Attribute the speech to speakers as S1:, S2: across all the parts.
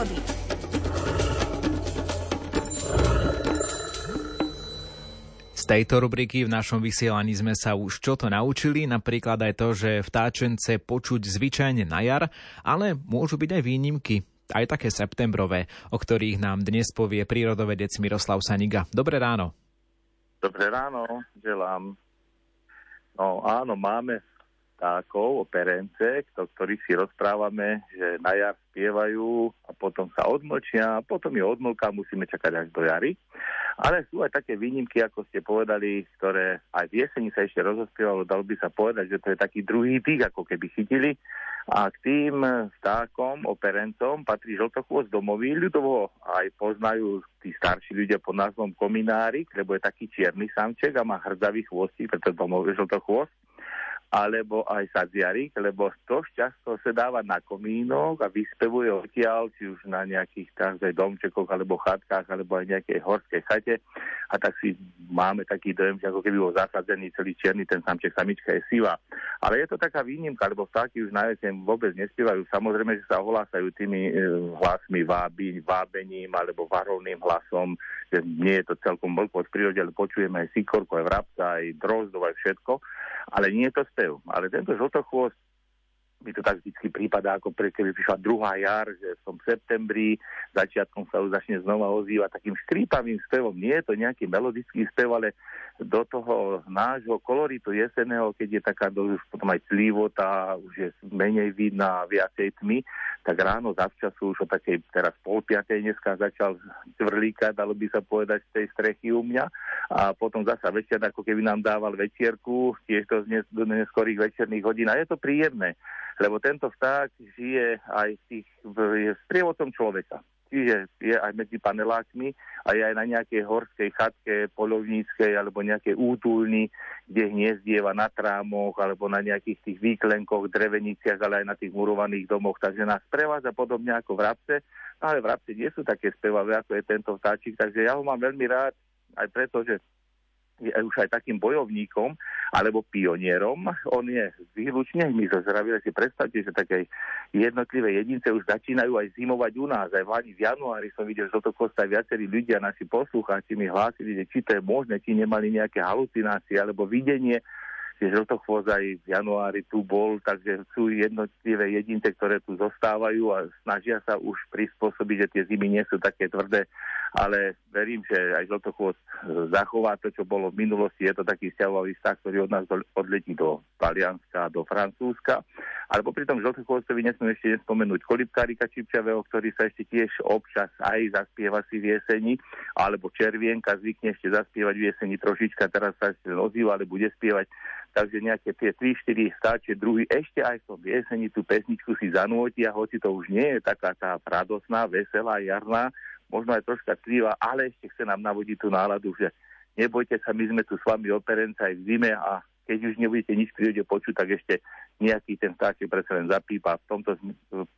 S1: prírody.
S2: Z tejto rubriky v našom vysielaní sme sa už čo to naučili, napríklad aj to, že vtáčence počuť zvyčajne na jar, ale môžu byť aj výnimky, aj také septembrové, o ktorých nám dnes povie prírodovedec Miroslav Saniga. Dobré ráno.
S3: Dobré ráno, želám. No áno, máme vtákov, operence, o ktorých si rozprávame, že na jar spievajú a potom sa odmlčia, potom je odmlka, musíme čakať až do jary. Ale sú aj také výnimky, ako ste povedali, ktoré aj v jeseni sa ešte rozospievalo, dalo by sa povedať, že to je taký druhý tých, ako keby chytili. A k tým vtákom, operencom patrí žltochvost domový, ľudovo aj poznajú tí starší ľudia pod názvom kominárik, lebo je taký čierny samček a má hrdzavý chvostík, preto domový žltochvost alebo aj sadziarik, lebo to často sa dáva na komínok a vyspevuje odtiaľ, či už na nejakých takže domčekoch, alebo chatkách, alebo aj nejakej horskej chate. A tak si máme taký dojem, že ako keby bol zasadzený celý čierny, ten samček samička je siva. Ale je to taká výnimka, lebo vtáky už na jeseň vôbec nespievajú. Samozrejme, že sa ohlásajú tými e, hlasmi vábi, vábením alebo varovným hlasom, že nie je to celkom veľko v prírode, ale počujeme aj sikorku, aj vrabca, aj drozdov, aj všetko ale nie je to spev. Ale tento žltochvost mi to tak vždy prípada, ako pre, keby prišla druhá jar, že som v septembri, začiatkom sa už začne znova ozývať takým škrípavým spevom. Nie je to nejaký melodický spev, ale do toho nášho koloritu jeseného, keď je taká už potom aj tlívota, už je menej vidná, viacej tmy, tak ráno zavčasu už o takej teraz pol piatej dneska začal tvrlíkať, dalo by sa povedať, z tej strechy u mňa. A potom zasa večer, ako keby nám dával večierku, tiež to z neskorých večerných hodín. A je to príjemné lebo tento vták žije aj v tých, je sprievodcom človeka. Čiže je aj medzi panelákmi a je aj na nejakej horskej chatke, polovníckej alebo nejakej útulni, kde hniezdieva na trámoch alebo na nejakých tých výklenkoch, dreveniciach, ale aj na tých murovaných domoch. Takže nás prevádza podobne ako vrabce, ale vrabce nie sú také spevavé, ako je tento vtáčik, takže ja ho mám veľmi rád aj preto, že je už aj takým bojovníkom alebo pionierom. On je výlučne, my zo zdravia si predstavte, že také jednotlivé jedince už začínajú aj zimovať u nás. Aj v v januári som videl, že toto kosta viacerí ľudia, naši poslucháči mi hlásili, že či to je možné, či nemali nejaké halucinácie alebo videnie že žltochvoz aj v januári tu bol, takže sú jednotlivé jedince, ktoré tu zostávajú a snažia sa už prispôsobiť, že tie zimy nie sú také tvrdé, ale verím, že aj žltochvoz zachová to, čo bolo v minulosti. Je to taký vzťahový vztah, ktorý od nás odletí do Talianska, do Francúzska. Ale popri tom žltochvostovi nesmiem ešte nespomenúť kolibkárika čipčavého, ktorý sa ešte tiež občas aj zaspieva si v jeseni, alebo červienka zvykne ešte zaspievať v jeseni trošička, teraz sa ešte ozýva, ale bude spievať takže nejaké tie 3-4 stáčie druhy ešte aj som jeseni tú pesničku si zanútia, hoci to už nie je taká tá radosná, veselá, jarná, možno aj troška tlivá, ale ešte chce nám navodiť tú náladu, že nebojte sa, my sme tu s vami operenca aj v zime a keď už nebudete nič prírode počuť, tak ešte nejaký ten vtáček predsa len zapípa. V tomto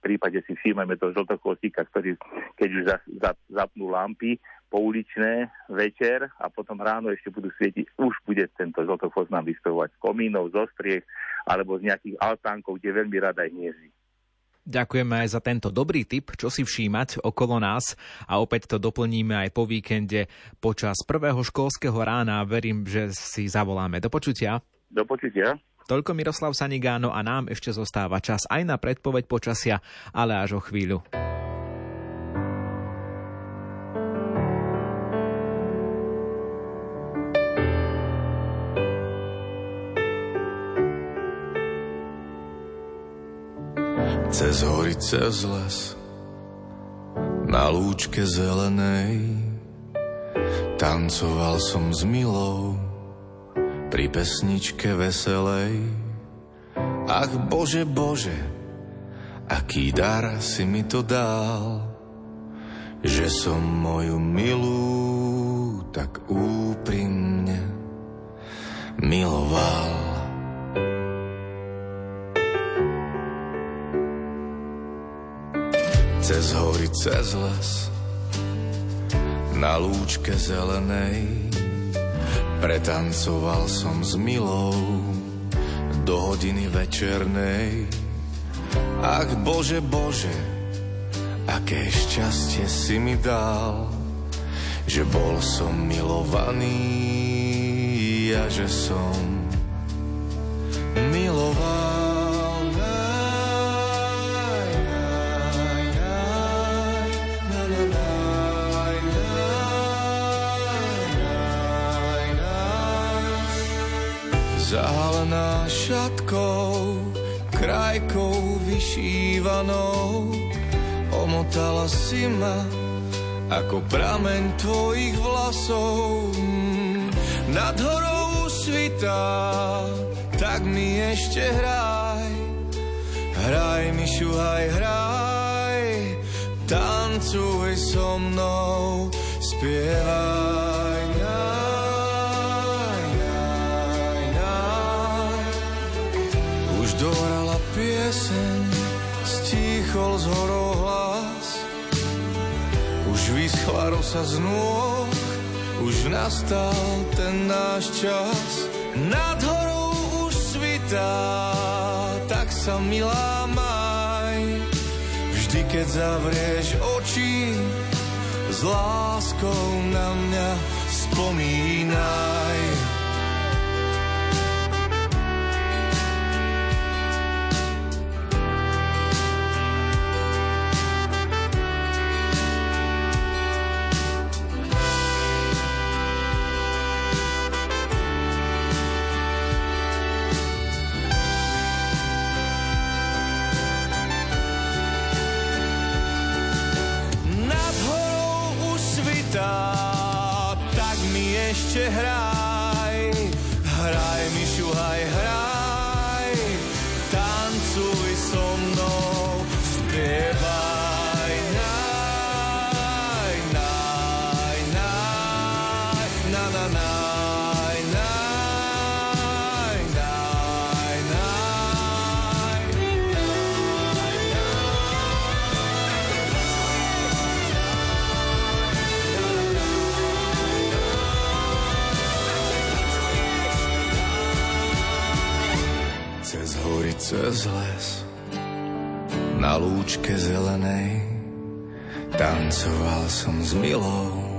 S3: prípade si všímame toho žltochvostíka, ktorý keď už za, za, zapnú lampy pouličné večer a potom ráno ešte budú svietiť, už bude tento žltochvost nám vystavovať z komínov, zo striech alebo z nejakých altánkov, kde veľmi rada hniezdi.
S2: Ďakujeme aj za tento dobrý tip, čo si všímať okolo nás a opäť to doplníme aj po víkende počas prvého školského rána. Verím, že si zavoláme. Do počutia.
S3: Do počutia.
S2: Toľko Miroslav Sanigáno a nám ešte zostáva čas aj na predpoveď počasia, ale až o chvíľu.
S4: Cez hory, cez les, na lúčke zelenej, tancoval som s milou pri pesničke veselej. Ach Bože, Bože, aký dar si mi to dal, že som moju milú tak úprimne miloval. Cez hory, cez les, na lúčke zelenej, pretancoval som s milou do hodiny večernej. Ach Bože, Bože, aké šťastie si mi dal, že bol som milovaný a že som Zahalená šatkou, krajkou vyšívanou, omotala si ma ako prameň tvojich vlasov. Nad horou svitá, tak mi ešte hraj. Hraj mi šuhaj, hraj, tancuj so mnou, spievaj. Dohrala pieseň, stíchol z horou hlas. Už vyschla rosa z nôh, už nastal ten náš čas. Nad horou už svitá, tak sa milá maj. Vždy, keď zavrieš oči, s láskou na mňa spomínaj. Ešte hraj. Hory, cez les, na lúčke zelenej, tancoval som s milou